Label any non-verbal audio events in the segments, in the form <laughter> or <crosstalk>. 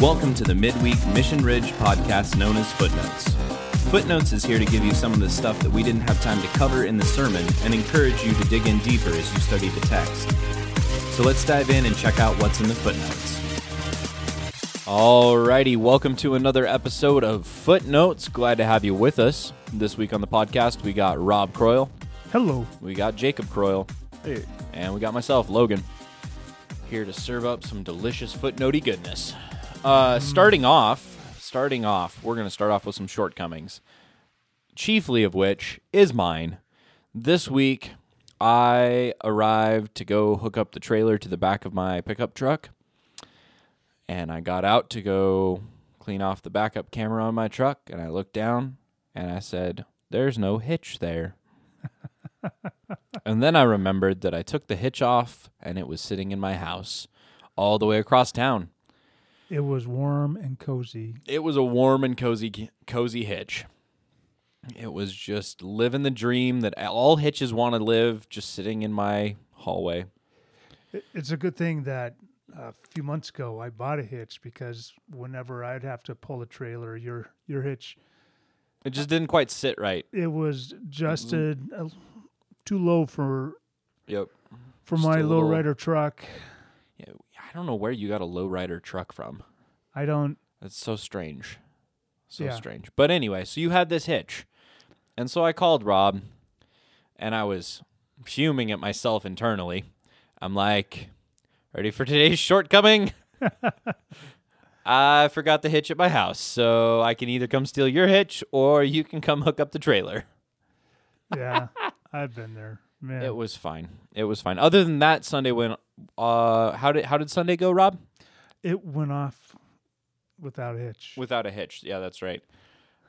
Welcome to the midweek Mission Ridge podcast known as Footnotes. Footnotes is here to give you some of the stuff that we didn't have time to cover in the sermon and encourage you to dig in deeper as you study the text. So let's dive in and check out what's in the footnotes. Alrighty, welcome to another episode of Footnotes. Glad to have you with us. This week on the podcast, we got Rob Croyle, Hello. we got Jacob Croyle, Hey. and we got myself, Logan, here to serve up some delicious footnotey goodness. Uh, starting off, starting off, we're going to start off with some shortcomings, chiefly of which is mine. This week, I arrived to go hook up the trailer to the back of my pickup truck, and I got out to go clean off the backup camera on my truck, and I looked down and I said, "There's no hitch there." And then I remembered that I took the hitch off and it was sitting in my house all the way across town. It was warm and cozy. It was a warm and cozy cozy hitch. It was just living the dream that all hitches want to live just sitting in my hallway. It's a good thing that a few months ago I bought a hitch because whenever I'd have to pull a trailer, your your hitch, It just didn't quite sit right. it was adjusted uh, too low for Yep. for Just my a low rider truck. I don't know where you got a lowrider truck from. I don't. That's so strange. So Yeah. strange. But anyway, so you had this hitch. And so I called Rob and I was fuming at myself internally. I'm like, ready for today's shortcoming? <laughs> I forgot the hitch at my house. So I can either come steal your hitch or you can come hook up the trailer. Yeah, <laughs> I've been there. Man, It was fine. It was fine. Other than that, Sunday went uh how did how did Sunday go, Rob? it went off without a hitch. Without a hitch. Yeah, that's right.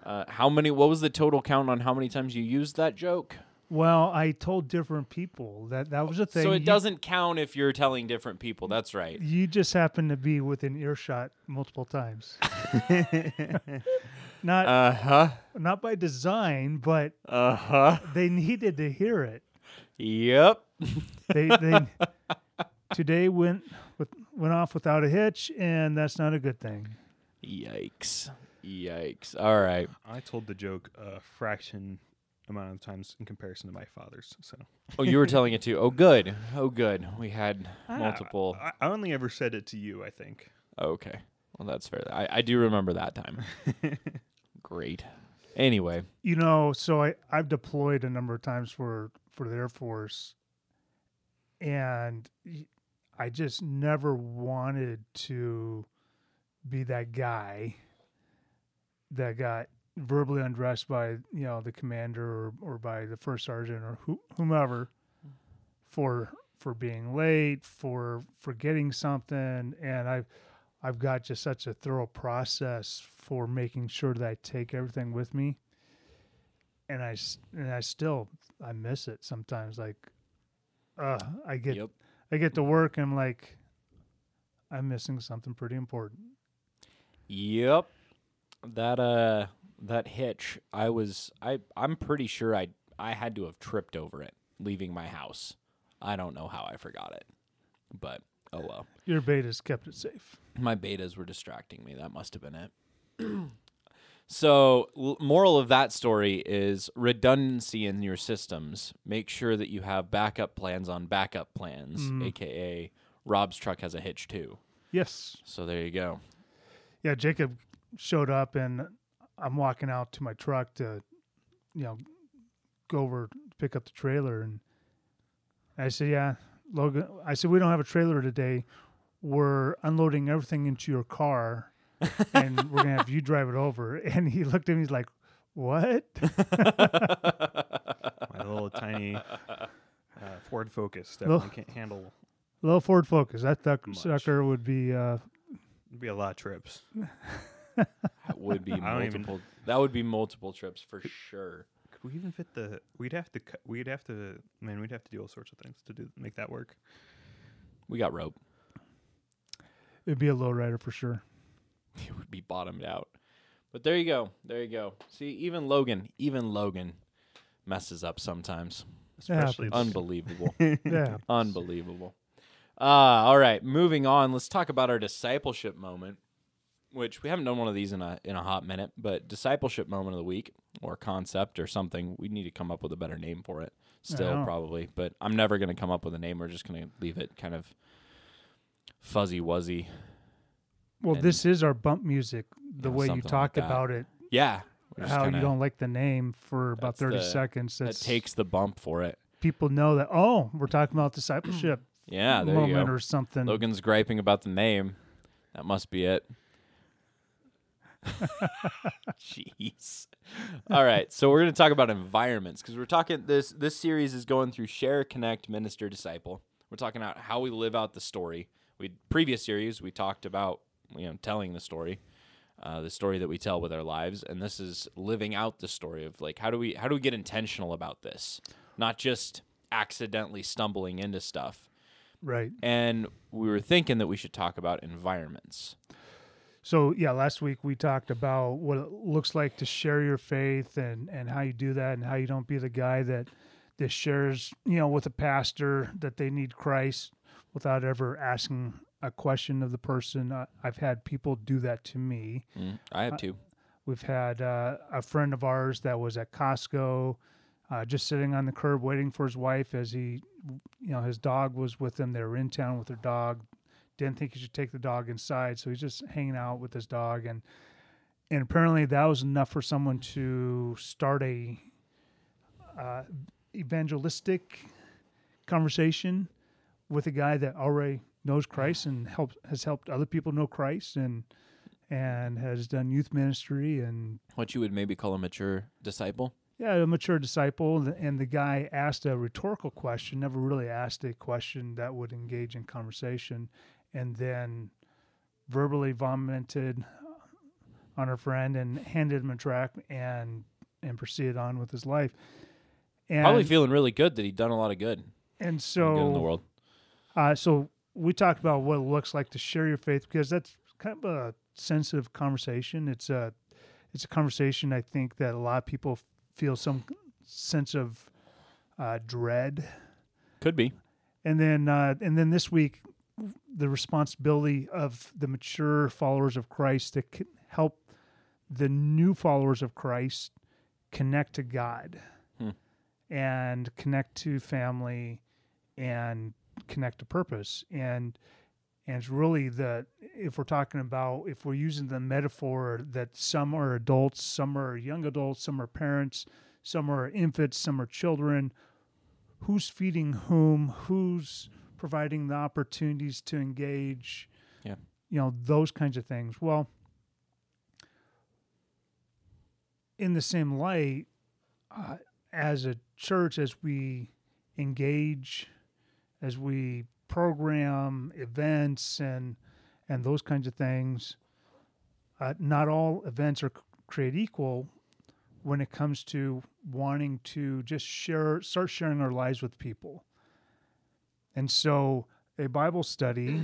Uh, how many? What was the total count on how many times you used that joke? well, I told different people that that was a thing. So it You- doesn't count if you're telling different people. That's right. You just happen to be within earshot multiple times. <laughs> not Uh huh. not by design, but Uh huh. they needed to hear it. Yep. They they <laughs> today went with went off without a hitch, and that's not a good thing. Yikes. Yikes. All right. I told the joke a fraction amount of times in comparison to my father's. So Oh, you were telling it too. Oh, good. Oh, good. We had Ah, multiple. I, I only ever said it to you. I think. Okay. Well, that's fair. I, I do remember that time. <laughs> Great. Anyway. You know, so I I've deployed a number of times for for the Air Force, and y- I just never wanted to be that guy that got verbally undressed by you know the commander or, or by the first sergeant or who, whomever for for being late for forgetting something and I've I've got just such a thorough process for making sure that I take everything with me and I and I still I miss it sometimes like uh I get Yep. I get to work and I'm like I'm missing something pretty important Yep. That uh that hitch, I was I I'm pretty sure I I had to have tripped over it leaving my house. I don't know how I forgot it. But oh well. your betas kept it safe My betas were distracting me. That must have been it. <clears throat> so, l- moral of that story is redundancy in your systems. Make sure that you have backup plans on backup plans, Mm. aka Rob's truck has a hitch too. yes So there you go. yeah, Jacob showed up and I'm walking out to my truck to, you know, go over to pick up the trailer and I said, Yeah, Logan I said, We don't have a trailer today. We're unloading everything into your car and we're gonna have you drive it over. <laughs> And he looked at me, he's like, What? <laughs> My little tiny uh, Ford Focus Little- definitely can't handle. Little Ford Focus. That duck sucker would be uh It'd be a lot of trips. <laughs> That would be I don't even- multiple. That would be multiple trips for sure. Could we even fit the? We'd have to. cut We'd have to. Man, we'd have to do all sorts of things to do make that work. We got rope. it'd be a low rider for sure. <laughs> It would be bottomed out. But there you go. There you go. See, even Logan, even Logan messes up sometimes. Especially happens. Unbelievable. <laughs> Yeah. Unbelievable. Uh, all right, moving on. Let's talk about our discipleship moment. which we haven't done one of these in a in a hot minute, but discipleship moment of the week or concept or something. We need to come up with a better name for it. Still, probably, but I'm never going to come up with a name. We're just going to leave it kind of fuzzy wuzzy. Well, And- this is our bump music. The way you talk like about it, Yeah, how kinda- you don't like the name for about 30 the- seconds. that takes the bump for it. people know that, oh, we're talking about discipleship <clears throat> Yeah, there you moment go. or something. Logan's griping about the name. That must be it. <laughs> Jeez. All right, so we're going to talk about environments because we're talking this this series is going through share, connect, minister, disciple. We're talking about how we live out the story. We previous series we talked about you know telling the story, uh, the story that we tell with our lives, and this is living out the story of like how do we how do we get intentional about this, not just accidentally stumbling into stuff. Right. And we were thinking that we should talk about environments. So yeah, last week we talked about what it looks like to share your faith and and how you do that and how you don't be the guy that that shares, you know, with a pastor that they need Christ without ever asking a question of the person. I, I've had people do that to me. Mm, I have two. We've had uh, a friend of ours that was at Costco, uh, just sitting on the curb waiting for his wife as he, you know, his dog was with them. They were in town with their dog. Didn't think he should take the dog inside, so he's just hanging out with his dog, and and apparently that was enough for someone to start a uh, evangelistic conversation with a guy that already knows Christ and helps has helped other people know Christ and and has done youth ministry and What you would maybe call a mature disciple. yeah, a mature disciple. And the guy asked a rhetorical question, never really asked a question that would engage in conversation, and then verbally vomited on her friend and handed him a track and and proceeded on with his life. And Probably feeling really good that he'd done a lot of good, and so, good in the world. Uh, so we talked about what it looks like to share your faith because that's kind of a sensitive conversation. It's a it's a conversation I think that a lot of people feel some sense of uh, dread. Could be. And then uh, and then this week, the responsibility of the mature followers of Christ to c- help the new followers of Christ connect to God Hmm. and connect to family and connect to purpose and and it's really the if we're talking about if we're using the metaphor that some are adults some are young adults some are parents some are infants some are children who's feeding whom who's providing the opportunities to engage Yeah. you know those kinds of things well in the same light uh, as a church as we engage as we program events and and those kinds of things uh, not all events are created equal when it comes to wanting to just share start sharing our lives with people and so a bible study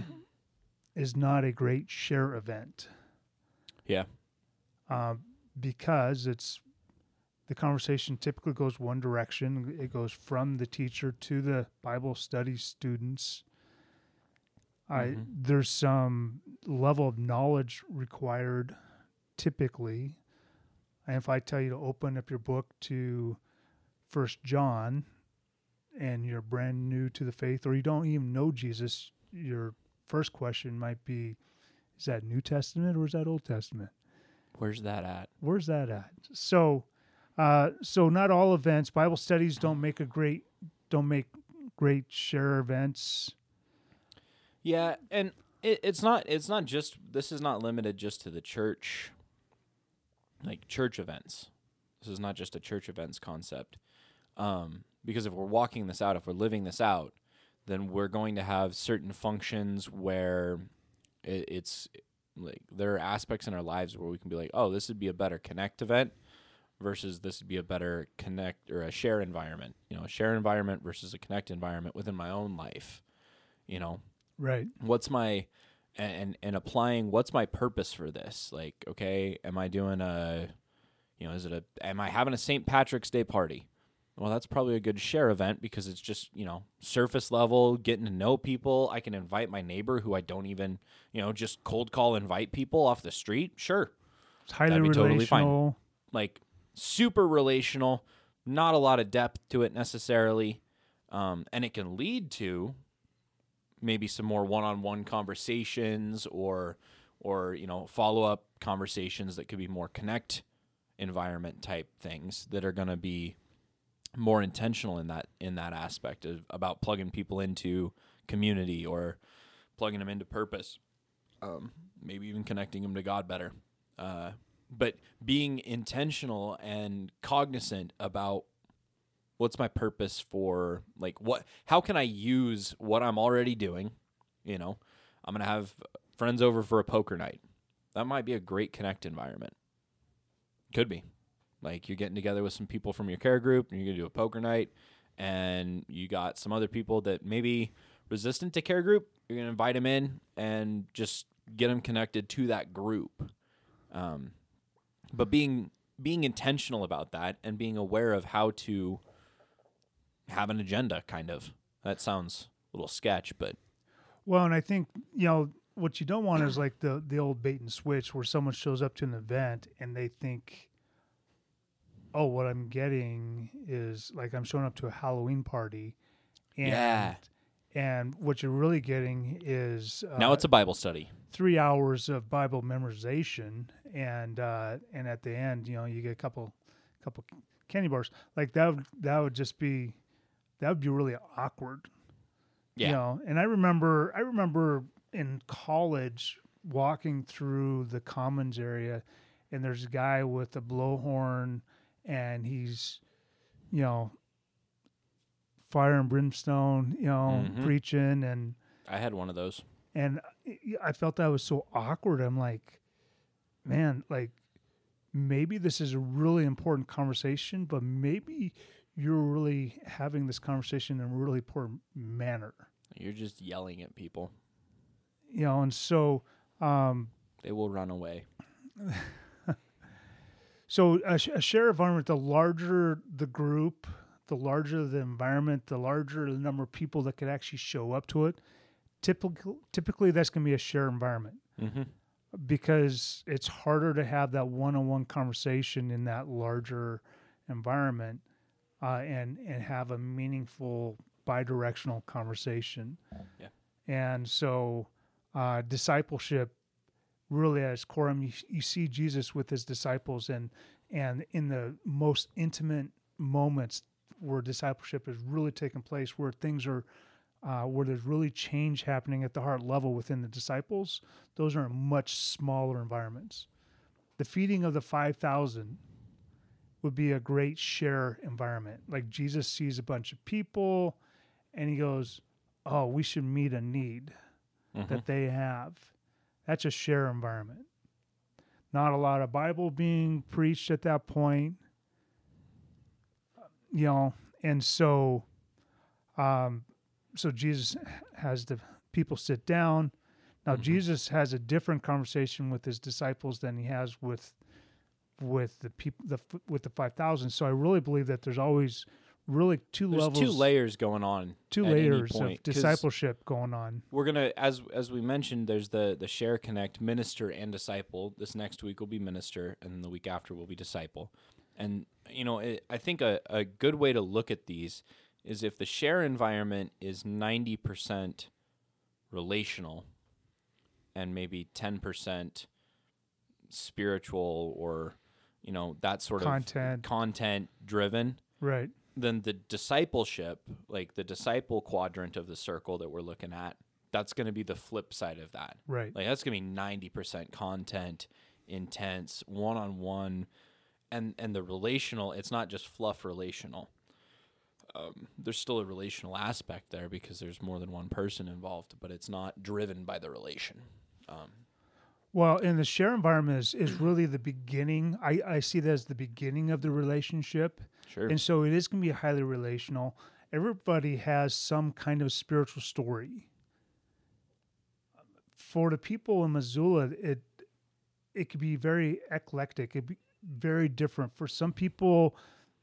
<coughs> is not a great share event Yeah. um, because it's the conversation typically goes one direction. It goes from the teacher to the Bible study students. I Mhm. there's some level of knowledge required typically. And if I tell you to open up your book to First John, and you're brand new to the faith, or you don't even know Jesus, your first question might be, "Is that New Testament or is that Old Testament?" Where's that at? Where's that at? So, uh, so not all events, Bible studies don't make a great, don't make great share events. Yeah, and it, it's not it's not just this is not limited just to the church like church events. This is not just a church events concept. Um, because if we're walking this out, if we're living this out, then we're going to have certain functions where it, it's like there are aspects in our lives where we can be like, oh, this would be a better connect event versus this would be a better connect or a share environment. You know, a share environment versus a connect environment within my own life. You know, Right. what's my and and applying what's my purpose for this like okay am i doing a you know is it a am i having a st patrick's day party well, that's probably a good share event because it's just, you know, surface level, getting to know people. I can invite my neighbor who I don't even, you know, just cold call invite people off the street. Sure. It's highly That'd be totally fine. relational. Like super relational, not a lot of depth to it necessarily. Um, and it can lead to maybe some more one-on-one conversations or or you know follow-up conversations that could be more connect environment type things that are going to be more intentional in that in that aspect of about plugging people into community or plugging them into purpose um, maybe even connecting them to god better uh, but being intentional and cognizant about what's my purpose for like what how can i use what i'm already doing you know? I'm gonna have friends over for a poker night. That might be a great connect environment. Could be. Like you're getting together with some people from your care group and you're gonna do a poker night and you got some other people that maybe resistant to care group you're gonna invite them in and just get them connected to that group. Um, but being being intentional about that and being aware of how to have an agenda kind of. That sounds a little sketch but Well, and I think you know what you don't want is like the the old bait and switch where someone shows up to an event and they think, "Oh, what I'm getting is like I'm showing up to a Halloween party," and Yeah. and what you're really getting is uh, now it's a bible study. three hours of Bible memorization, and uh, and at the end, you know, you get a couple couple candy bars. Like that would that would just be that would be really awkward. Yeah. You know, and I remember I remember in college walking through the commons area and there's a guy with a blowhorn and he's you know fire and brimstone, you know, Mhm. preaching and i had one of those and I felt that was so awkward. I'm like, man, like maybe this is a really important conversation, but maybe you're really having this conversation in a really poor manner, you're just yelling at people you know. And so, um, they will run away <laughs> so a, sh- a share environment, the larger the group, the larger the environment, the larger the number of people that could actually show up to it. Typically, typically that's going to be a share environment. mm-hmm. Because it's harder to have that one-on-one conversation in that larger environment uh, and and have a meaningful bi-directional conversation Yeah. and so uh, discipleship really at its core I mean, you, you see jesus with his disciples and and in the most intimate moments where discipleship is really taking place where things are uh, where there's really change happening at the heart level within the disciples, those are much smaller environments. The feeding of the 5,000 would be a great share environment. Like Jesus sees a bunch of people and he goes, Oh, we should meet a need Mhm. that they have. That's a share environment. Not a lot of Bible being preached at that point. You know, and so um so Jesus has the people sit down. Now Mhm. Jesus has a different conversation with his disciples than he has with with the people the with the 5000. So I really believe that there's always really two there's levels two layers going on two layers point, of discipleship going on. we're gonna as as we mentioned there's the the share connect minister and disciple this next week will be minister and the week after will be disciple and you know it, i think a, a good way to look at these is if the share environment is 90% relational and maybe 10% spiritual or you know that sort Content. of content driven Right. then the discipleship, like the disciple quadrant of the circle that we're looking at, that's going to be the flip side of that. Right. Like that's going to be ninety percent content, intense, one on one, and and the relational. It's not just fluff relational. Um, there's still a relational aspect there because there's more than one person involved, but it's not driven by the relation. Um, Well, and the share environment is, is really the beginning. I, I see that as the beginning of the relationship. sure. And so it is going to be highly relational. Everybody has some kind of spiritual story. For the people in Missoula, it it could be very eclectic. It'd be very different. For some people,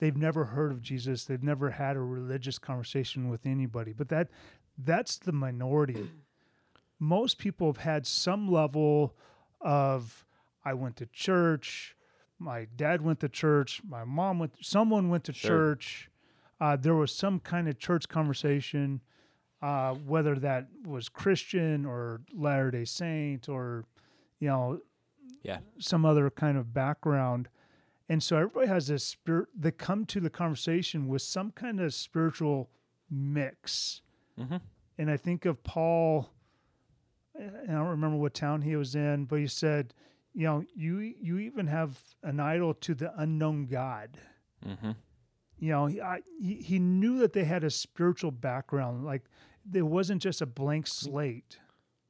they've never heard of Jesus. They've never had a religious conversation with anybody. But that that's the minority. <clears throat> Most people have had some level of I went to church, my dad went to church, my mom went someone went to Sure. church. Uh, there was some kind of church conversation, uh, whether that was Christian or Latter Day Saint or you know Yeah. some other kind of background. And so everybody has this spirit, they come to the conversation with some kind of spiritual mix. Mhm. And I think of Paul, and I don't remember what town he was in, but he said, you know, you you even have an idol to the unknown God. Mm-hmm. You know, he, I, he he knew that they had a spiritual background, like it wasn't just a blank slate.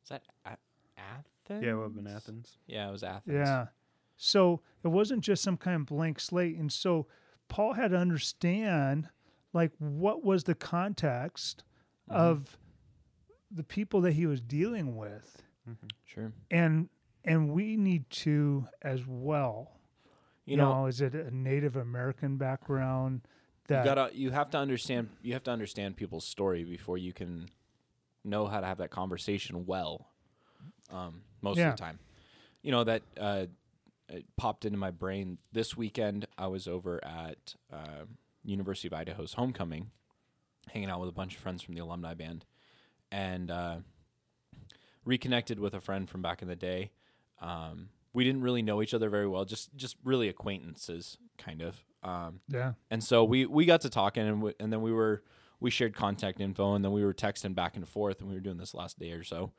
Is that A- Athens? Yeah, we've been Athens. Yeah, it was Athens. Yeah. So it wasn't just some kind of blank slate. And so Paul had to understand like what was the context of the people that he was dealing with. Sure. And and we need to as well. You, You, know, know, is it a Native American background you that gotta you have to understand you have to understand people's story before you can know how to have that conversation well. Um, most Yeah. of the time, you know that uh, it popped into my brain this weekend. I was over at uh, University of Idaho's homecoming, hanging out with a bunch of friends from the alumni band, and uh, reconnected with a friend from back in the day. Um, we didn't really know each other very well, just just really acquaintances, kind of. Um, yeah. and so we we got to talking, and w- and then we were we shared contact info, and then we were texting back and forth, and we were doing this last day or so,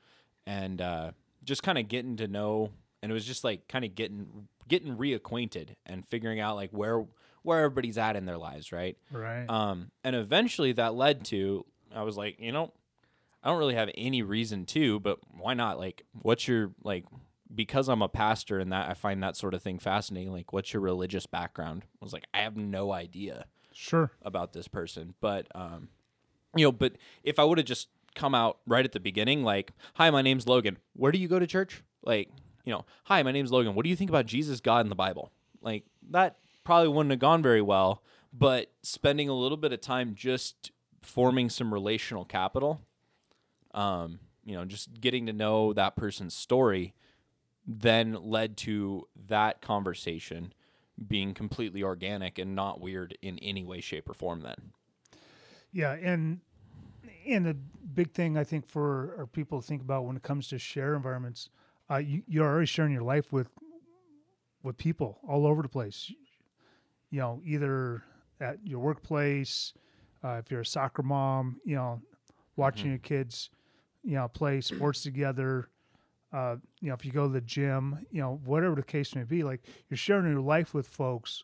and uh, just kind of getting to know, and it was just like kind of getting getting reacquainted and figuring out like where where everybody's at in their lives, right? Right. Um, and eventually that led to I was like, you know, I don't really have any reason to, but why not? Like, what's your like? Because I'm a pastor and that I find that sort of thing fascinating. Like, what's your religious background? I was like, I have no idea sure. about this person, but um, you know, but if I would have just come out right at the beginning, like, hi, my name's Logan. Where do you go to church? Like, you know, hi, my name's Logan. What do you think about Jesus, God, and the Bible? Like, that probably wouldn't have gone very well. But spending a little bit of time just forming some relational capital, um, you know, just getting to know that person's story, then led to that conversation being completely organic and not weird in any way, shape, or form. Then, Yeah, and and the big thing I think for our people to think about when it comes to share environments, uh, you, you're already sharing your life with with people all over the place. You know, either at your workplace, uh, if you're a soccer mom, you know, watching your kids, you know, play sports together. Uh, you know, if you go to the gym, you know, whatever the case may be, like you're sharing your life with folks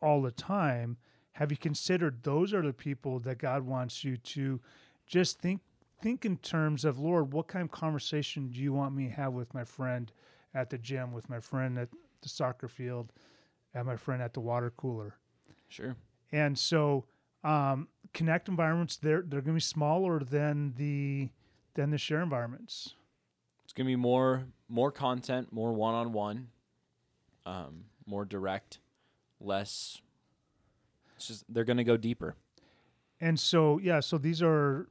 all the time. Have you considered those are the people that God wants you to just think think in terms of Lord, what kind of conversation do you want me to have with my friend at the gym, with my friend at the soccer field, and my friend at the water cooler? sure, And so, um, connect environments they're they're going to be smaller than the than the share environments. it's gonna be more more content, more one on one, um, more direct, less. It's just they're gonna go deeper. And so, yeah, so these are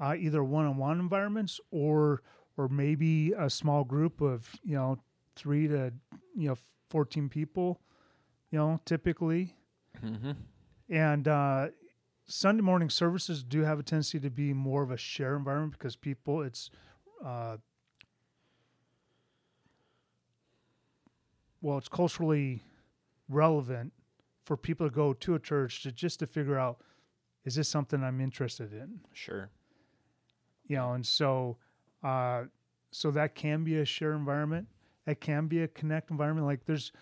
uh, either one-on-one environments or or maybe a small group of you know three to you know fourteen people, you know, typically. Mm-hmm. And uh, Sunday morning services do have a tendency to be more of a share environment because people, it's uh, well, it's culturally relevant for people to go to a church to just to figure out is this something I'm interested in, Sure. You know, and so uh, so that can be a share environment. It can be a connect environment. Like there's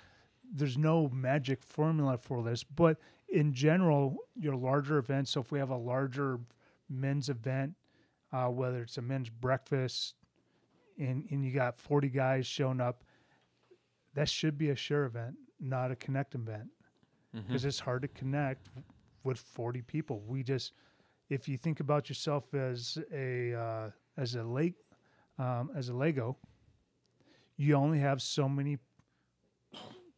there's no magic formula for this, but in general, your larger events. So if we have a larger men's event, uh, whether it's a men's breakfast, and and you got 40 guys showing up, that should be a share event, not a connect event, Mm-hmm. because it's hard to connect with 40 people. We just, if you think about yourself as a uh, as a lake, um, as a Lego, you only have so many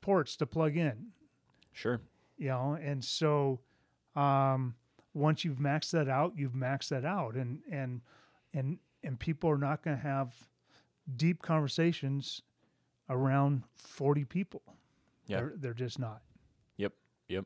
ports to plug in. Sure. you know, and so um, once you've maxed that out, you've maxed that out, and and and and people are not going to have deep conversations around forty people. Yeah. They're, they're just not. Yep. Yep.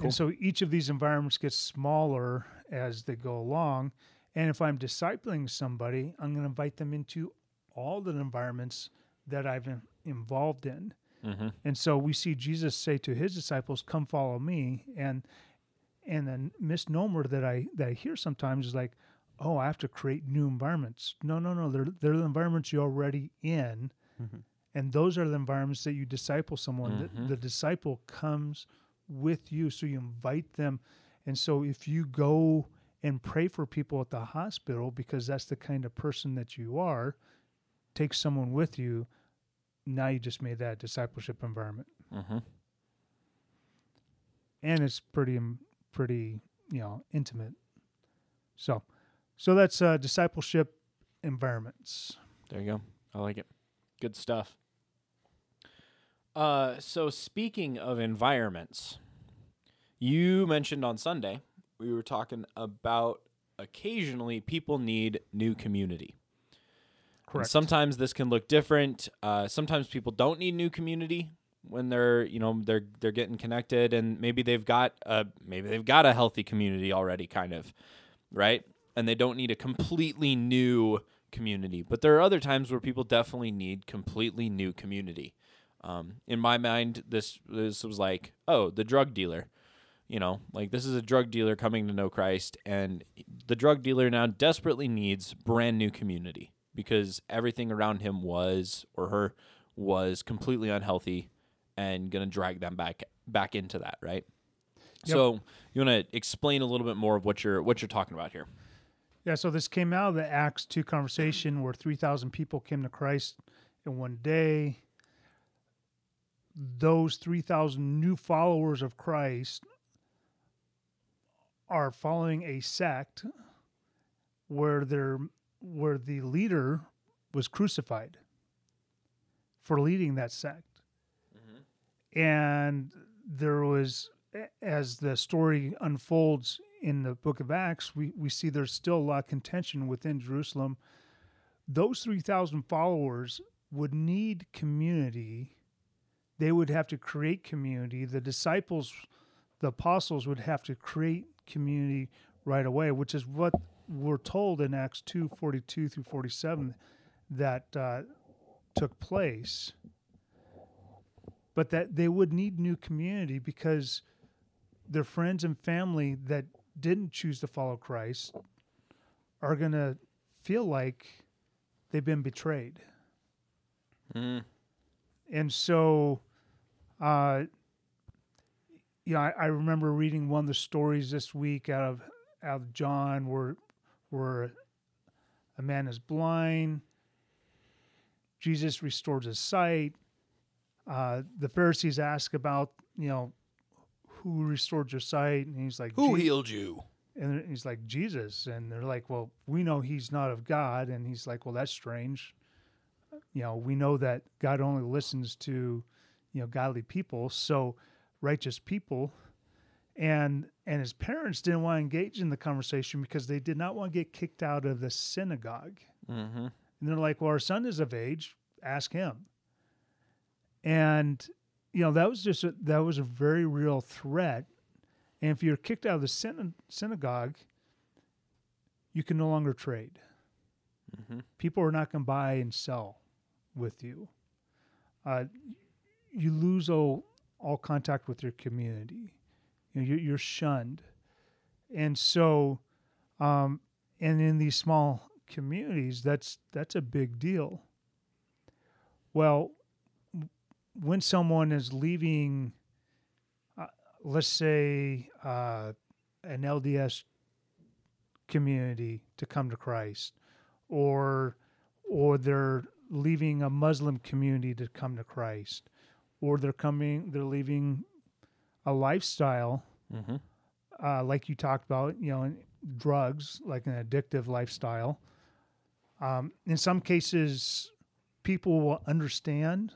Cool. And so each of these environments gets smaller as they go along. And if I'm discipling somebody, I'm going to invite them into all the environments that I've in- involved in. Mm-hmm. And so we see Jesus say to his disciples, "Come follow me." And and the misnomer that I that I hear sometimes is like, "Oh, I have to create new environments." No, no, no. They're they're the environments you're already in, Mhm. and those are the environments that you disciple someone. Mhm. The, the disciple comes with you, so you invite them. And so if you go and pray for people at the hospital because that's the kind of person that you are, take someone with you. Now you just made that discipleship environment Mm-hmm. and it's pretty um, pretty you know intimate so so that's uh discipleship environments There you go. I like it. Good stuff. Uh, so speaking of environments, you mentioned on Sunday we were talking about occasionally people need new community. And correct sometimes this can look different. Uh, sometimes people don't need new community when they're you know they're they're getting connected and maybe they've got a maybe they've got a healthy community already, kind of, right? And they don't need a completely new community. But there are other times where people definitely need completely new community. Um, in my mind, this this was like, oh, the drug dealer. You know, like this is a drug dealer coming to know Christ, and the drug dealer now desperately needs brand new community because everything around him was or her was completely unhealthy and going to drag them back back into that, right? Yep. So, you want to explain a little bit more of what you're what you're talking about here? yeah so this came out of the acts 2 conversation where 3000 people came to christ in one day those 3000 new followers of christ are following a sect where they're where the leader was crucified for leading that sect. Mm-hmm. And there was as the story unfolds in the book of acts we, we see there's still a lot of contention within jerusalem. Those 3000 followers would need community they would have to create community the disciples the apostles would have to create community right away which is what we're told in acts 2 42 through 47 that uh, took place but that they would need new community because their friends and family that didn't choose to follow Christ are going to feel like they've been betrayed. Mm. And so, uh, you know, I, I remember reading one of the stories this week out of out of John where where a man is blind. Jesus restores his sight. Uh, the Pharisees ask about, you know, who restored your sight, and he's like, Who "Je- healed you? and he's like Jesus, and they're like, well, we know he's not of God, and he's like, well, that's strange. You know, we know that God only listens to, you know, godly people, so righteous people, and and his parents didn't want to engage in the conversation because they did not want to get kicked out of the synagogue, Mm-hmm. and they're like, well, our son is of age, ask him. And you know, that was just a, that was a very real threat and if you're kicked out of the syna- synagogue, you can no longer trade. Mm-hmm. People are not going to buy and sell with you. Uh, you lose all, all contact with your community. You know, you're, you're shunned. And so, um, and in these small communities, that's that's a big deal. Well, when someone is leaving let's say uh, an LDS community to come to Christ, or or they're leaving a Muslim community to come to Christ, or they're coming they're leaving a lifestyle Mm-hmm. uh, like you talked about, you know, drugs, like an addictive lifestyle. Um, in some cases, people will understand.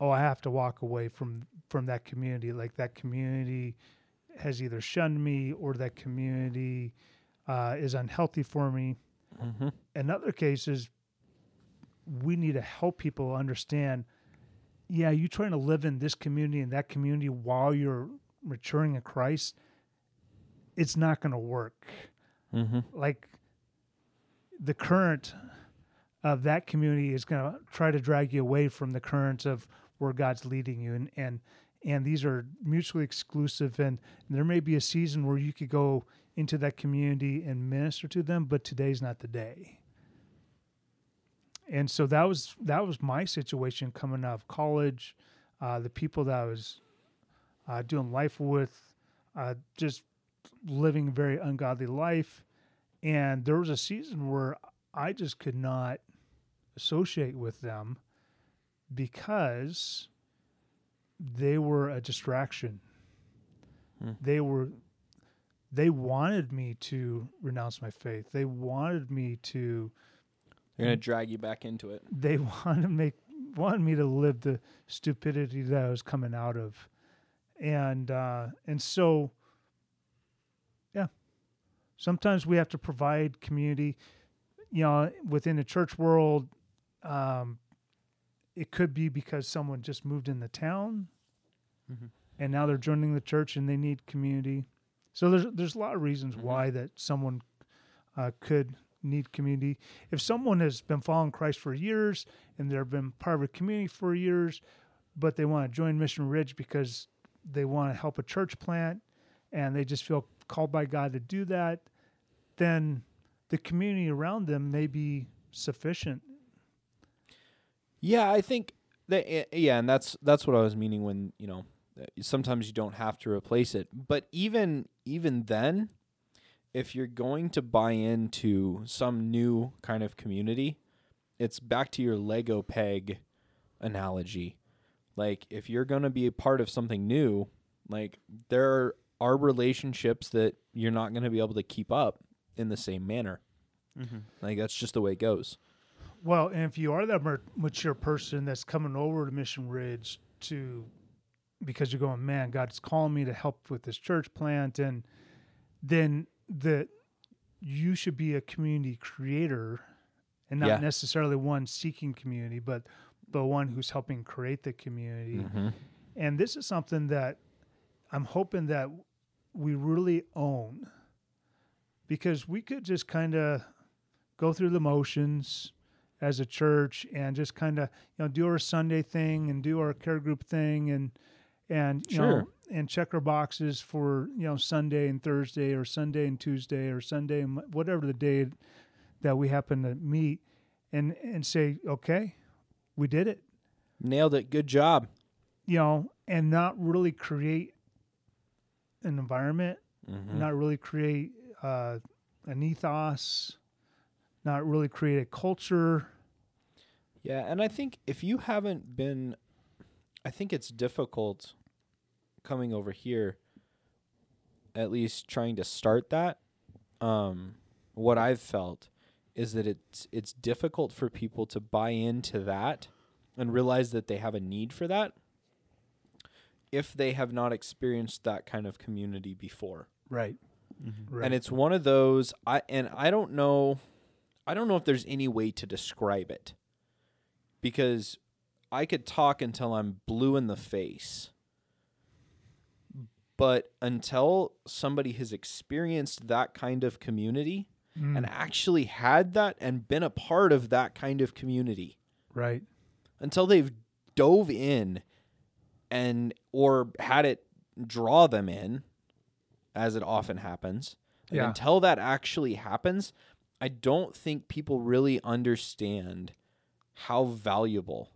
Oh, I have to walk away from from that community. Like that community has either shunned me or that community uh, is unhealthy for me. Mm-hmm. In other cases, we need to help people understand. Yeah, you trying to live in this community and that community while you're maturing in Christ. It's not going to work. Mm-hmm. Like the current of that community is going to try to drag you away from the currents of where God's leading you, and and and these are mutually exclusive. And there may be a season where you could go into that community and minister to them, but today's not the day. And so that was that was my situation coming out of college. Uh, the people that I was uh, doing life with, uh, just living a very ungodly life, and there was a season where I just could not associate with them because they were a distraction. Hmm. They were they wanted me to renounce my faith. They wanted me to They're gonna drag you back into it. <laughs> they wanted to make wanted me to live the stupidity that I was coming out of. And uh and so yeah. Sometimes we have to provide community. You know, within the church world, um it could be because someone just moved in the town Mhm. and now they're joining the church and they need community. So there's there's a lot of reasons Mhm. why that someone uh, could need community. If someone has been following Christ for years and they've been part of a community for years, but they want to join Mission Ridge because they want to help a church plant and they just feel called by God to do that, then the community around them may be sufficient. Yeah, I think that eh, yeah, and that's that's what I was meaning when you know sometimes you don't have to replace it, but even even then, if you're going to buy into some new kind of community, it's back to your Lego peg analogy. Like if you're going to be a part of something new, like there are relationships that you're not going to be able to keep up in the same manner. Mm-hmm. Like that's just the way it goes. Well, and if you are that mature person that's coming over to Mission Ridge to, because you're going, man, God's calling me to help with this church plant, and then the you should be a community creator, and not Yeah. necessarily one seeking community, but but one who's helping create the community. Mm-hmm. And this is something that I'm hoping that we really own because we could just kind of go through the motions as a church and just kind of you know do our Sunday thing and do our care group thing and and you know Sure. And check our boxes for you know Sunday and Thursday or Sunday and Tuesday or Sunday and whatever the day that we happen to meet and and say okay we did it Nailed it. Good job. you know, and not really create an environment, Mhm. not really create uh, an ethos, not really create a culture. Yeah, and I think if you haven't been, I think it's difficult coming over here, at least trying to start that. Um, what I've felt is that it's it's difficult for people to buy into that and realize that they have a need for that if they have not experienced that kind of community before Right. Mm-hmm. Right. and it's one of those i and i don't know i don't know if there's any way to describe it because i could talk until i'm blue in the face but until somebody has experienced that kind of community Mm, and actually had that and been a part of that kind of community right. until they've dove in and or had it draw them in as it often happens and Yeah. until that actually happens i don't think people really understand how valuable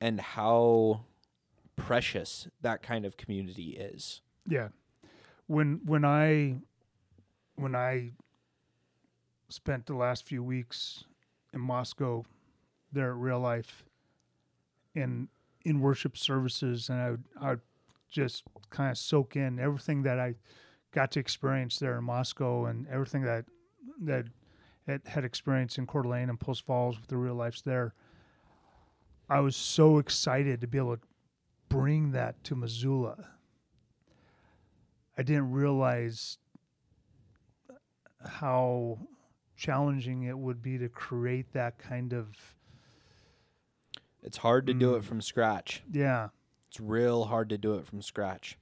and how precious that kind of community is Yeah. When when I when I spent the last few weeks in Moscow there at real life in in worship services and I would I would just kind of soak in everything that I got to experience there in Moscow and everything that that it had experienced in Coeur d'Alene and Post Falls with the real lives there. I was so excited to be able to bring that to Missoula. I didn't realize how challenging it would be to create that kind of It's hard to do it Mm. from scratch. yeah It's real hard to do it from scratch.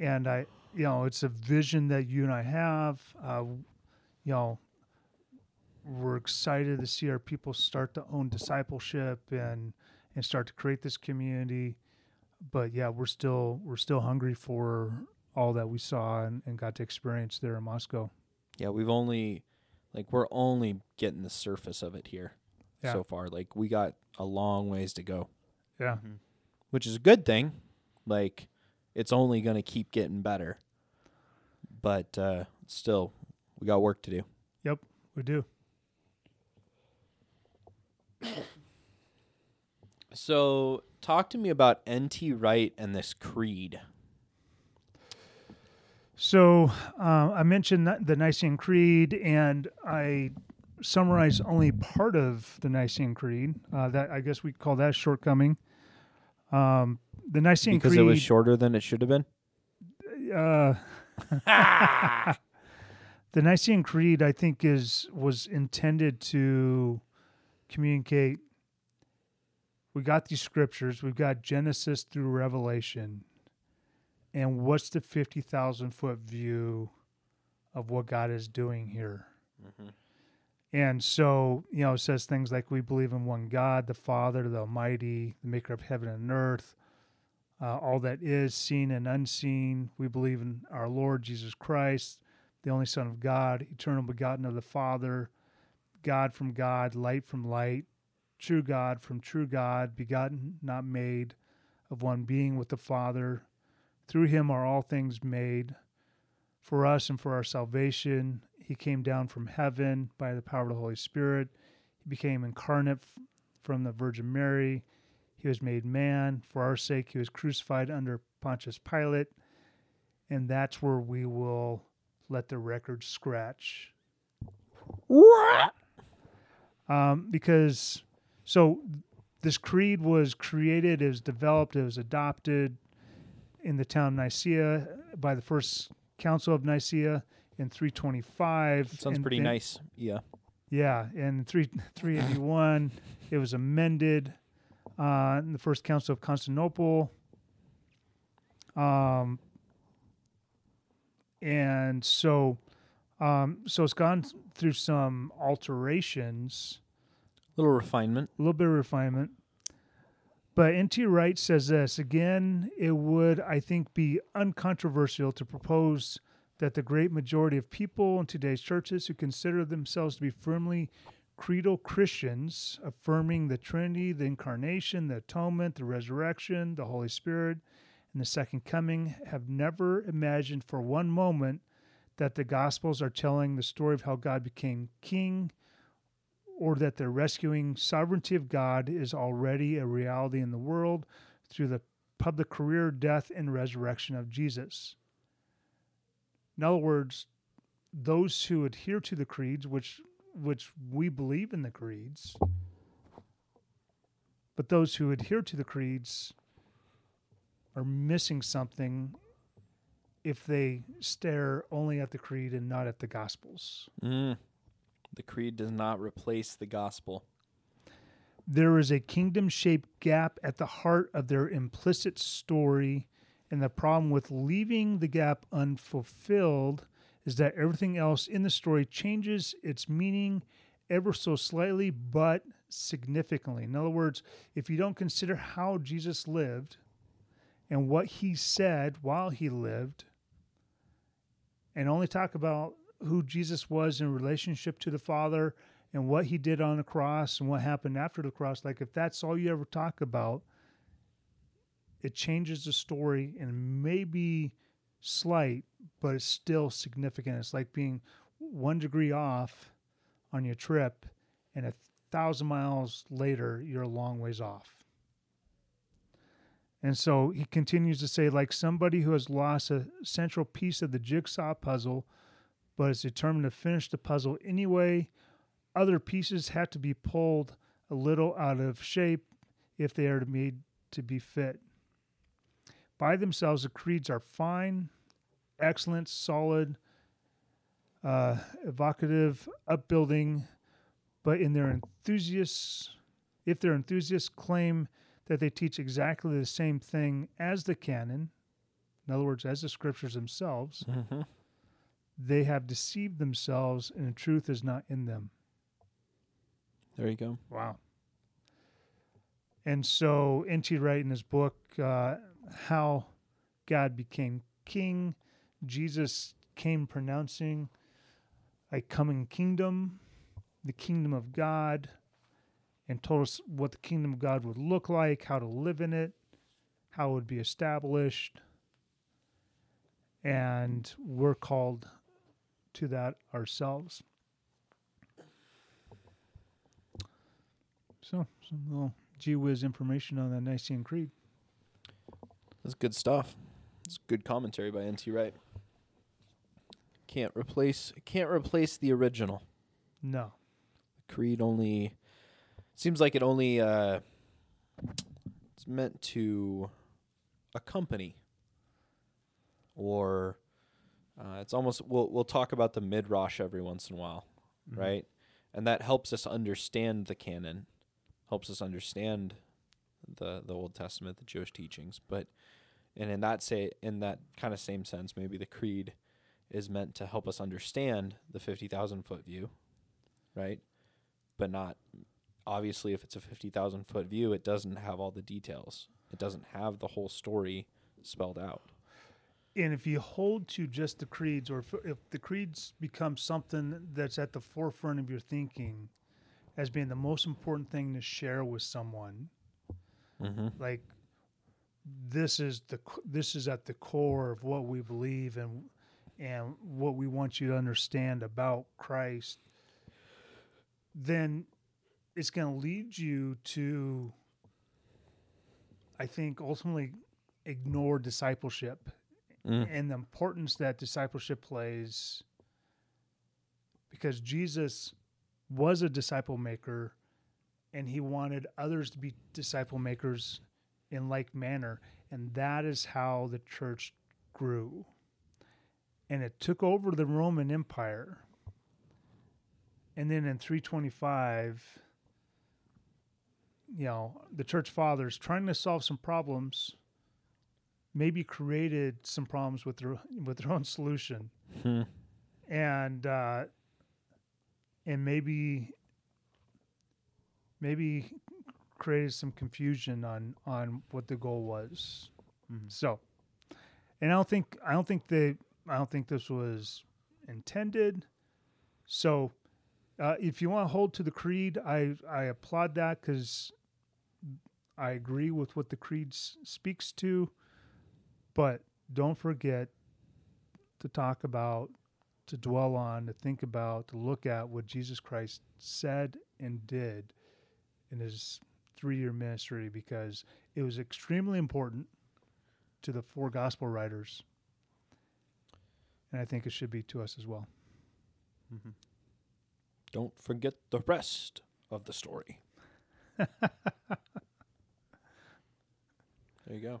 and I, you know, it's a vision that you and I have. Uh, you know, we're excited to see our people start to own discipleship and and start to create this community. But yeah, we're still we're still hungry for all that we saw and, and got to experience there in Moscow. Yeah, we've only like we're only getting the surface of it here Yeah. so far. Like we got a long ways to go, Yeah, Mhm. which is a good thing. Like it's only going to keep getting better. But uh still we got work to do. Yep, we do. <coughs> So, talk to me about NT Wright and this creed. So uh, I mentioned the Nicene Creed, and I summarized only part of the Nicene Creed. Uh, that I guess we call that a shortcoming. Um, the Nicene because Creed, because it was shorter than it should have been. uh, <laughs> the Nicene Creed, I think, is was intended to communicate. We got these scriptures. We've got Genesis through Revelation, and what's the fifty thousand foot view of what God is doing here? And so, you know, it says things like we believe in one God, the Father, the Almighty, the maker of heaven and earth, uh, all that is seen and unseen. We believe in our Lord Jesus Christ, the only Son of God, eternal begotten of the Father, God from God, light from light, true God from true God, begotten, not made, of one being with the Father. Through him are all things made. For us and for our salvation, he came down from heaven by the power of the Holy Spirit. He became incarnate from the Virgin Mary. He was made man. For our sake, he was crucified under Pontius Pilate. And that's where we will let the record scratch. Um, because, so this creed was created, it was developed, it was adopted in the town of Nicaea by the first council of Nicaea in 325. Sounds and pretty then- nice. Yeah. yeah, and in three three eighty one, it was amended uh, in the First Council of Constantinople. Um, and so, um, so it's gone through some alterations, Little refinement. a little bit of refinement. But N.T. Wright says this again. It would, I think, be uncontroversial to propose that the great majority of people in today's churches who consider themselves to be firmly creedal Christians, affirming the Trinity, the Incarnation, the Atonement, the Resurrection, the Holy Spirit, and the Second Coming, have never imagined for one moment that the Gospels are telling the story of how God became King, or that the rescuing sovereignty of God is already a reality in the world through the public career, death, and resurrection of Jesus. In other words, those who adhere to the creeds, which which we believe in the creeds, but those who adhere to the creeds are missing something if they stare only at the creed and not at the gospels. Mm. The creed does not replace the gospel. There is a kingdom shaped gap at the heart of their implicit story, and the problem with leaving the gap unfulfilled is that everything else in the story changes its meaning ever so slightly but significantly. In other words, if you don't consider how Jesus lived and what he said while he lived, and only talk about who Jesus was in relationship to the Father and what he did on the cross and what happened after the cross, like if that's all you ever talk about, it changes the story and maybe slight, but it's still significant. It's like being one degree off on your trip, and a thousand miles later, you're a long ways off. And so he continues to say, like somebody who has lost a central piece of the jigsaw puzzle, but is determined to finish the puzzle anyway, other pieces have to be pulled a little out of shape if they are made to be fit. By themselves, the creeds are fine, excellent, solid, uh, evocative, upbuilding, but in their enthusiasts, if their enthusiasts claim that they teach exactly the same thing as the canon, in other words, as the scriptures themselves, Mm-hmm. They have deceived themselves and the truth is not in them. There you go. Wow. And so N.T. Wright in his book, uh, How God Became King, Jesus came pronouncing a coming kingdom, the kingdom of God, and told us what the kingdom of God would look like, how to live in it, how it would be established. And we're called to that ourselves. So, some little gee whiz information on the Nicene Creed. That's good stuff. It's good commentary by N.T. Wright. Can't replace can't replace the original. No. Creed only seems like it only uh, it's meant to accompany or uh, it's almost we'll we'll talk about the midrash every once in a while, right? And that helps us understand the canon, helps us understand the the Old Testament, the Jewish teachings. But and in that say in that kind of same sense, maybe the creed is meant to help us understand the fifty thousand foot view, right? But not obviously if it's a fifty thousand foot view, it doesn't have all the details. It doesn't have the whole story spelled out. And if you hold to just the creeds, or if, if the creeds become something that's at the forefront of your thinking as being the most important thing to share with someone, Mm-hmm. like this is the this is at the core of what we believe and and what we want you to understand about Christ, then it's going to lead you to, I think, ultimately ignore discipleship Mm. and the importance that discipleship plays because Jesus was a disciple maker and he wanted others to be disciple makers in like manner and that is how the church grew and it took over the Roman Empire and then in 325 you know the church fathers trying to solve some problems maybe created some problems with their with their own solution Hmm. and uh and maybe maybe created some confusion on on what the goal was Mhm. so and i don't think i don't think they i don't think this was intended so uh, if you want to hold to the creed i i applaud that because i agree with what the creed s- speaks to but don't forget to talk about, to dwell on, to think about, to look at what Jesus Christ said and did in his three year ministry because it was extremely important to the four gospel writers. And I think it should be to us as well. Mhm. Don't forget the rest of the story. <laughs> there you go.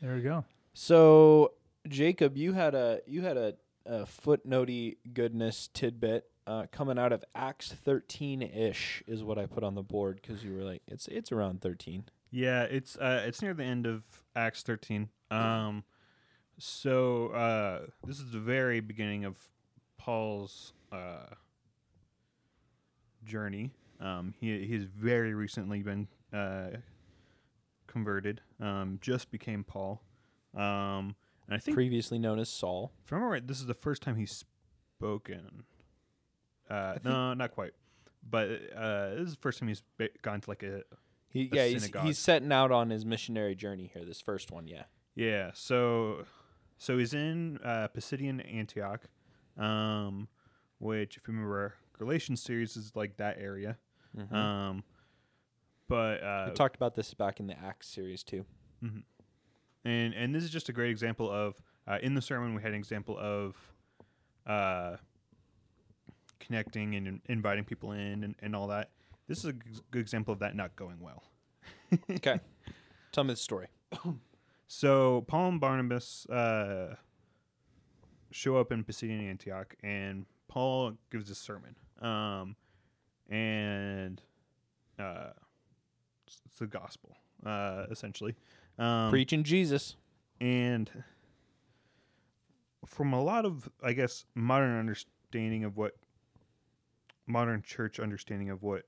There you go. So, Jacob, you had a you had a, a footnotey goodness tidbit uh, coming out of Acts thirteen ish is what I put on the board because you were like it's it's around thirteen. Yeah, it's uh, it's near the end of Acts 13. Um, so uh, this is the very beginning of Paul's uh, journey. Um, he he's very recently been uh, converted. Um, just became Paul. Um, and I think Previously known as Saul. if I remember right, this is the first time he's spoken. Uh, no, not quite. But uh, this is the first time he's gone to like a He A yeah he's, synagogue. he's setting out on his missionary journey here. This first one, yeah. Yeah, so so he's in uh, Pisidian Antioch, um, which if you remember, Galatians series is like that area. Mhm. Um, but uh, we talked about this back in the Acts series too. mhm. And and this is just a great example of uh, in the sermon we had an example of uh, connecting and inviting people in and, and all that. This is a g- good example of that not going well. <laughs> Okay, tell me the story. So Paul and Barnabas uh, show up in Pisidian Antioch, and Paul gives a sermon. Um, and uh, it's, it's the gospel, uh, essentially. Um, Preaching Jesus. and from a lot of i guess modern understanding of what modern church understanding of what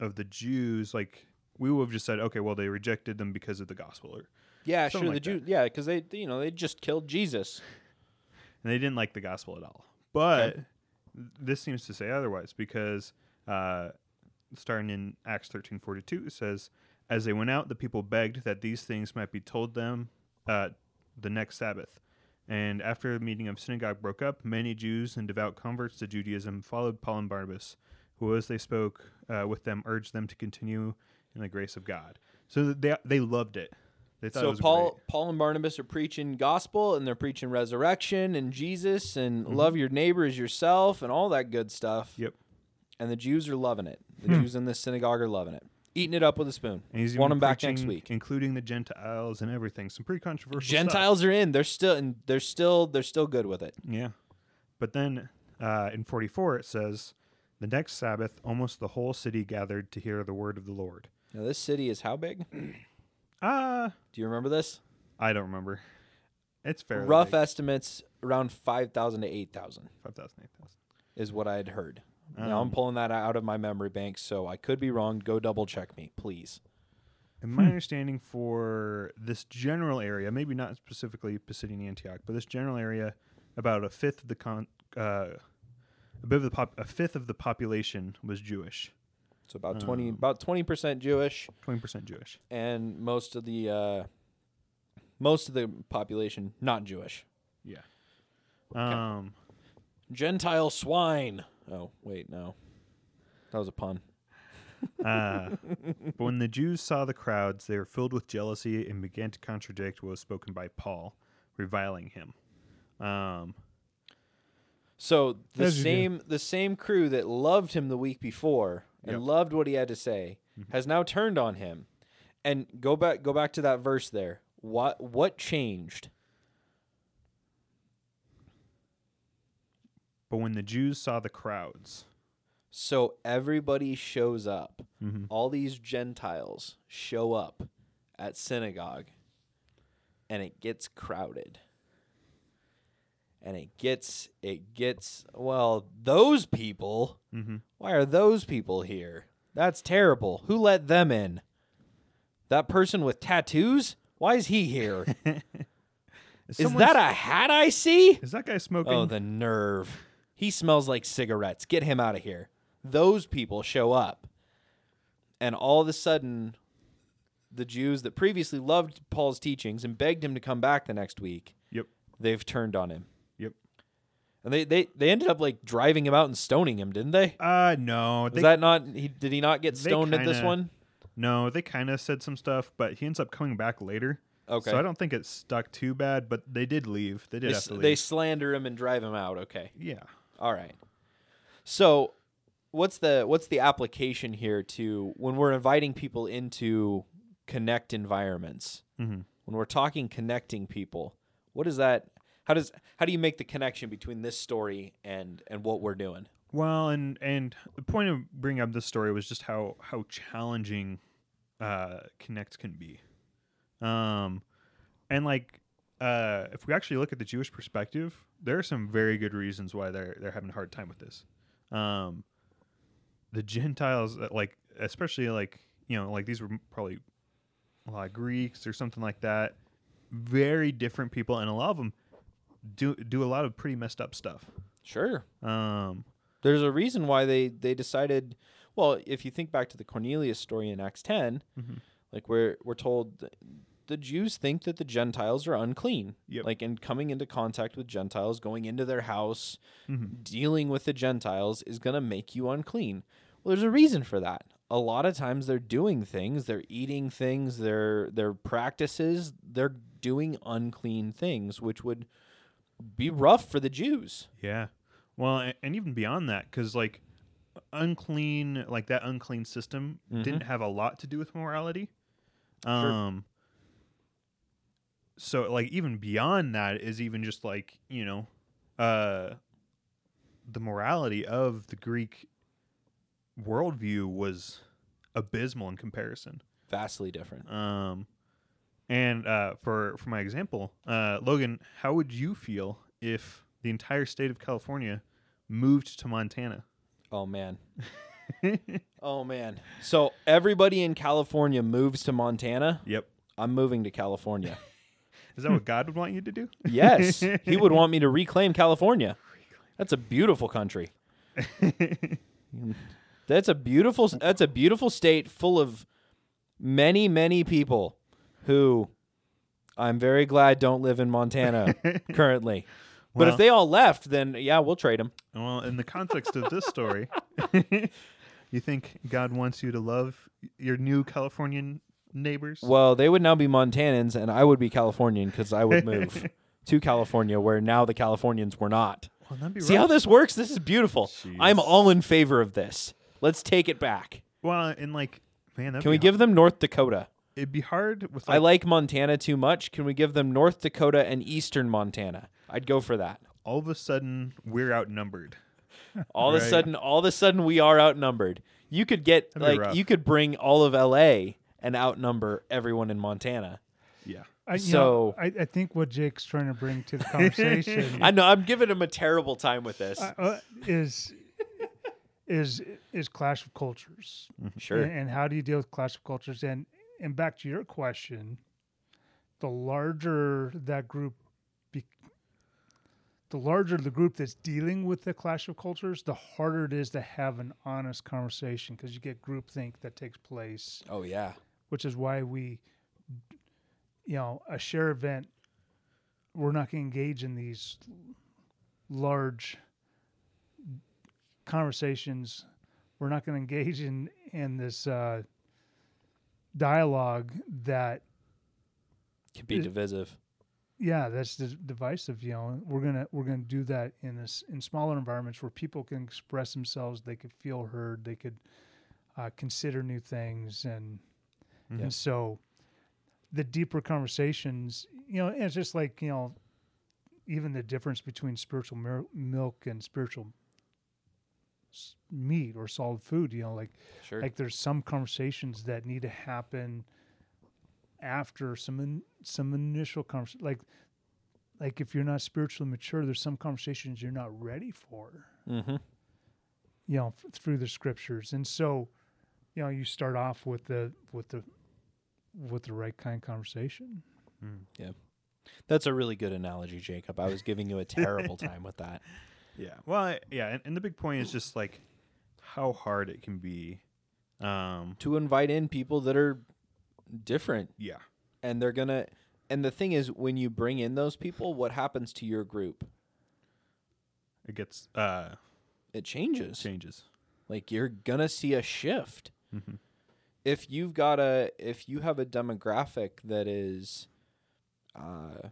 of the jews like we would have just said okay well they rejected them because of the gospel or Yeah, sure. like the. Jews. Yeah, because they, you know, they just killed Jesus. and they didn't like the gospel at all but this seems to say otherwise because uh, starting in acts 13.42 it says as they went out the people begged that these things might be told them uh, the next sabbath and after the meeting of synagogue broke up many jews and devout converts to judaism followed paul and barnabas who as they spoke uh, with them urged them to continue in the grace of god so they, they loved it they thought it So was Paul, great. Paul and Barnabas are preaching gospel, and they're preaching resurrection and Jesus, and Mm-hmm. love your neighbor as yourself, and all that good stuff. yep And the Jews are loving it. The Hmm. Jews in this synagogue are loving it, eating it up with a spoon. and he's Want them back next week. including the gentiles and everything some pretty controversial stuff. Gentiles are in. They're still, and they're still, they're still good with it. Yeah. But then uh, in 44, it says, The next Sabbath, almost the whole city gathered to hear the word of the Lord. Now this city is how big? Ah. <clears throat> Do Ah, you remember this? I don't remember. It's fairly Rough big. estimates around five thousand to eight thousand 5,000, 8,000. is what I had heard. Now I'm Um, pulling that out of my memory bank, so I could be wrong. Go double check me, please. And my understanding for this general area, maybe not specifically Pisidian Antioch, but this general area, about a fifth of the con, uh, a bit of the pop, a fifth of the population was Jewish, So about twenty, Um, about twenty percent Jewish, twenty percent Jewish. and most of the uh, most of the population not Jewish. Yeah. Um. Gentile swine. Oh wait, no, that was a pun. Uh, but when the Jews saw the crowds, they were filled with jealousy and began to contradict what was spoken by Paul, reviling him. Um, So the As you same the same crew that loved him the week before and Yep. loved what he had to say has now turned on him. And go back go back to that verse there. What what changed? But when the Jews saw the crowds, So everybody shows up. Mhm. All these Gentiles show up at synagogue and it gets crowded. And it gets it gets well, those people, Mhm. why are those people here? That's terrible. Who let them in? That person with tattoos? Why is he here? <laughs> is, is that a hat I see? is that guy smoking? Oh, the nerve. He smells like cigarettes. Get him out of here. Those people show up. And all of a sudden, the Jews that previously loved Paul's teachings and begged him to come back the next week, yep, they've turned on him. yep. And they, they, they ended up like driving him out and stoning him, didn't they? Uh no, Was they, that not he did he not get stoned at this one? no, they kind of said some stuff, but he ends up coming back later. Okay. So I don't think it stuck too bad, but they did leave. They did They, have to leave. they slander him and drive him out. Okay. yeah. All right. So, what's the what's the application here to when we're inviting people into connect environments? Mm-hmm. When we're talking connecting people, what is that? How does how do you make the connection between this story and and what we're doing? Well, and and the point of bringing up this story was just how how challenging uh, Connect can be, um, and like uh, if we actually look at the Jewish perspective, there are some very good reasons why they're they're having a hard time with this. Um, the Gentiles, uh, like especially like you know like these were probably a lot of Greeks or something like that, very different people, and a lot of them do do a lot of pretty messed up stuff. Sure. Um, There's a reason why they they decided. Well, if you think back to the Cornelius story in Acts 10, Mhm. like we're we're told the Jews think that the Gentiles are unclean. Yep. Like and coming into contact with Gentiles, going into their house, Mhm. dealing with the Gentiles is going to make you unclean. Well, there's a reason for that. A lot of times they're doing things, they're eating things, their their practices, they're doing unclean things, which would be rough for the Jews. Yeah. Well, and, and even beyond that, because like unclean, like that unclean system Mhm. didn't have a lot to do with morality. Um, so like even beyond that is even just like you know uh the morality of the greek worldview was abysmal in comparison Vastly different. um and uh for for my example uh logan how would you feel if the entire state of california moved to montana Oh man. <laughs> oh man. So everybody in California moves to Montana. yep I'm moving to California. Is that what hmm. god would want you to do Yes, he would want me to <laughs> reclaim California. That's a beautiful country. That's a beautiful that's a beautiful state full of many many people who I'm very glad don't live in Montana <laughs> currently. But Well- if they all left, then yeah, we'll trade them. Well, in the context of this story, <laughs> you think God wants you to love your new Californian neighbors? Well, they would now be Montanans, and I would be Californian because I would move <laughs> to California, where now the Californians were not. Well, that'd be See how this works? This is beautiful. I'm all in favor of this. Let's take it back. Well, and like, man, Can we be give them North Dakota? It'd be hard with. Like, I like Montana too much. Can we give them North Dakota and Eastern Montana? I'd go for that. all of a sudden we're outnumbered. <laughs> All of a sudden, all of a sudden, we are outnumbered. You could get That'd like rough. you could bring all of LA and outnumber everyone in Montana. Yeah. I, So- know, I, I think what Jake's trying to bring to the <laughs> conversation I know I'm giving him a terrible time with this. uh, uh, is is is clash of cultures. Sure. And, and how do you deal with clash of cultures? And and back to your question, the larger that group, be, the larger the group that's dealing with the clash of cultures, the harder it is to have an honest conversation because you get groupthink that takes place, Oh yeah. Which is why we, you know, a share event. We're not going to engage in these large conversations. We're not going to engage in in this uh, dialogue that Can be Is- divisive. yeah that's divisive you know we're gonna we're gonna do that in this in smaller environments where people can express themselves they could feel heard they could uh, consider new things and Yeah. and so the deeper conversations you know it's just like you know even the difference between spiritual mir- milk and spiritual s- meat or solid food you know like Sure. like there's some conversations that need to happen after some in, some initial conversation like like if you're not spiritually mature there's some conversations you're not ready for mm-hmm. you know f- through the scriptures and so you know you start off with the with the with the right kind of conversation Mm. Yeah. That's a really good analogy, Jacob. I was giving you a terrible time with that. <laughs> Yeah. Well, I, yeah, and, and the big point is just like how hard it can be. Um. To invite in people that are different Yeah. and they're gonna and the thing is when you bring in those people, what happens to your group? It gets uh It changes. changes. Like you're gonna see a shift. Mm-hmm. If you've got a if you have a demographic that is uh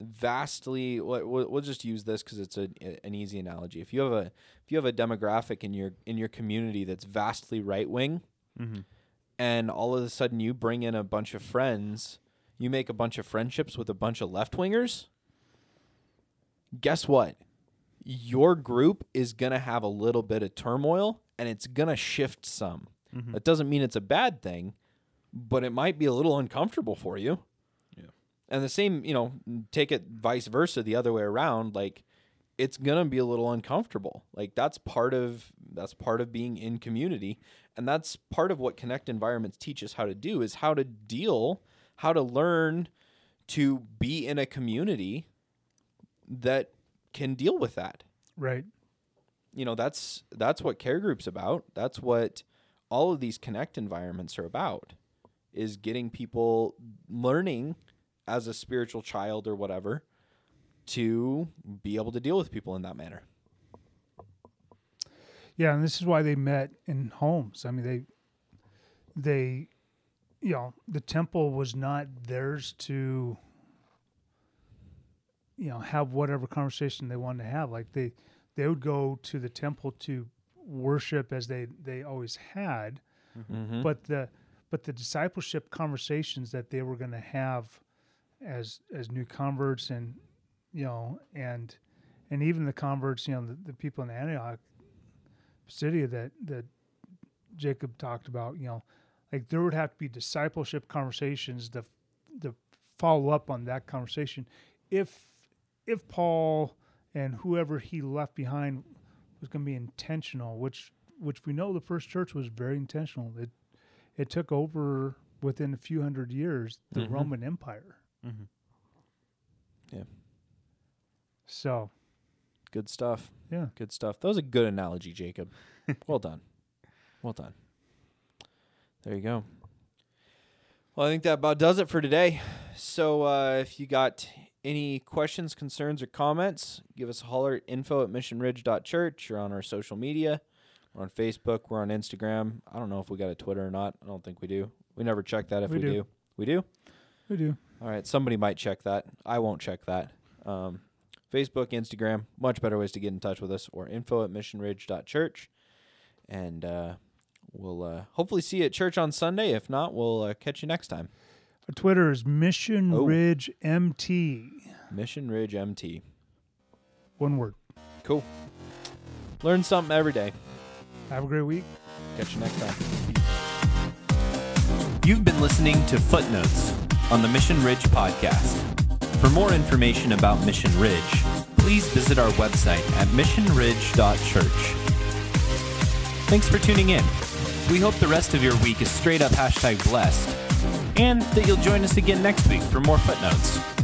vastly we'll, we'll just use this because it's a, an easy analogy. If you have a if you have a demographic in your in your community that's vastly right wing Mm-hmm. and all of a sudden you bring in a bunch of friends you make a bunch of friendships with a bunch of left wingers guess what? Your group is going to have a little bit of turmoil and it's going to shift some Mm-hmm. that doesn't mean it's a bad thing but it might be a little uncomfortable for you. Yeah. and the same you know take it vice versa the other way around like it's going to be a little uncomfortable. Like that's part of that's part of being in community and that's part of what connect environments teach us how to do is how to deal how to learn to be in a community that can deal with that. Right. You know that's that's what care groups about. That's what all of these connect environments are about is getting people learning as a spiritual child or whatever to be able to deal with people in that manner. Yeah and this is why they met in homes. I mean they they you know the temple was not theirs to you know have whatever conversation they wanted to have. Like they they would go to the temple to worship as they they always had mm-hmm. but the but the discipleship conversations that they were going to have as as new converts and you know and and even the converts you know the, the people in Antioch city that that Jacob talked about you know like there would have to be discipleship conversations to to follow up on that conversation if if Paul and whoever he left behind was going to be intentional which which we know the first church was very intentional it it took over within a few hundred years the Mhm. Roman Empire Mm-hmm. Yeah. so Good stuff. yeah Good stuff. That was a good analogy, Jacob. <laughs> well done. Well done. There you go. Well, I think that about does it for today. So uh, if you got any questions, concerns, or comments, give us a holler at info at missionridge.church. You're on our social media. We're on Facebook. We're on Instagram. I don't know if we got a Twitter or not. I don't think we do. We never check that if we, We do. do. We do? we do All right, somebody might check that. I won't check that. Um, Facebook, Instagram, much better ways to get in touch with us, or info at missionridge.church. And uh, we'll uh, hopefully see you at church on Sunday. If not, we'll uh, catch you next time. Our Twitter is Mission Oh. Ridge MT Mission Ridge MT. one word Cool. Learn something every day. have a great week Catch you next time. You've been listening to Footnotes on the Mission Ridge podcast. For more information about Mission Ridge, please visit our website at missionridge.church. Thanks for tuning in. We hope the rest of your week is straight up hashtag blessed, and that you'll join us again next week for more footnotes.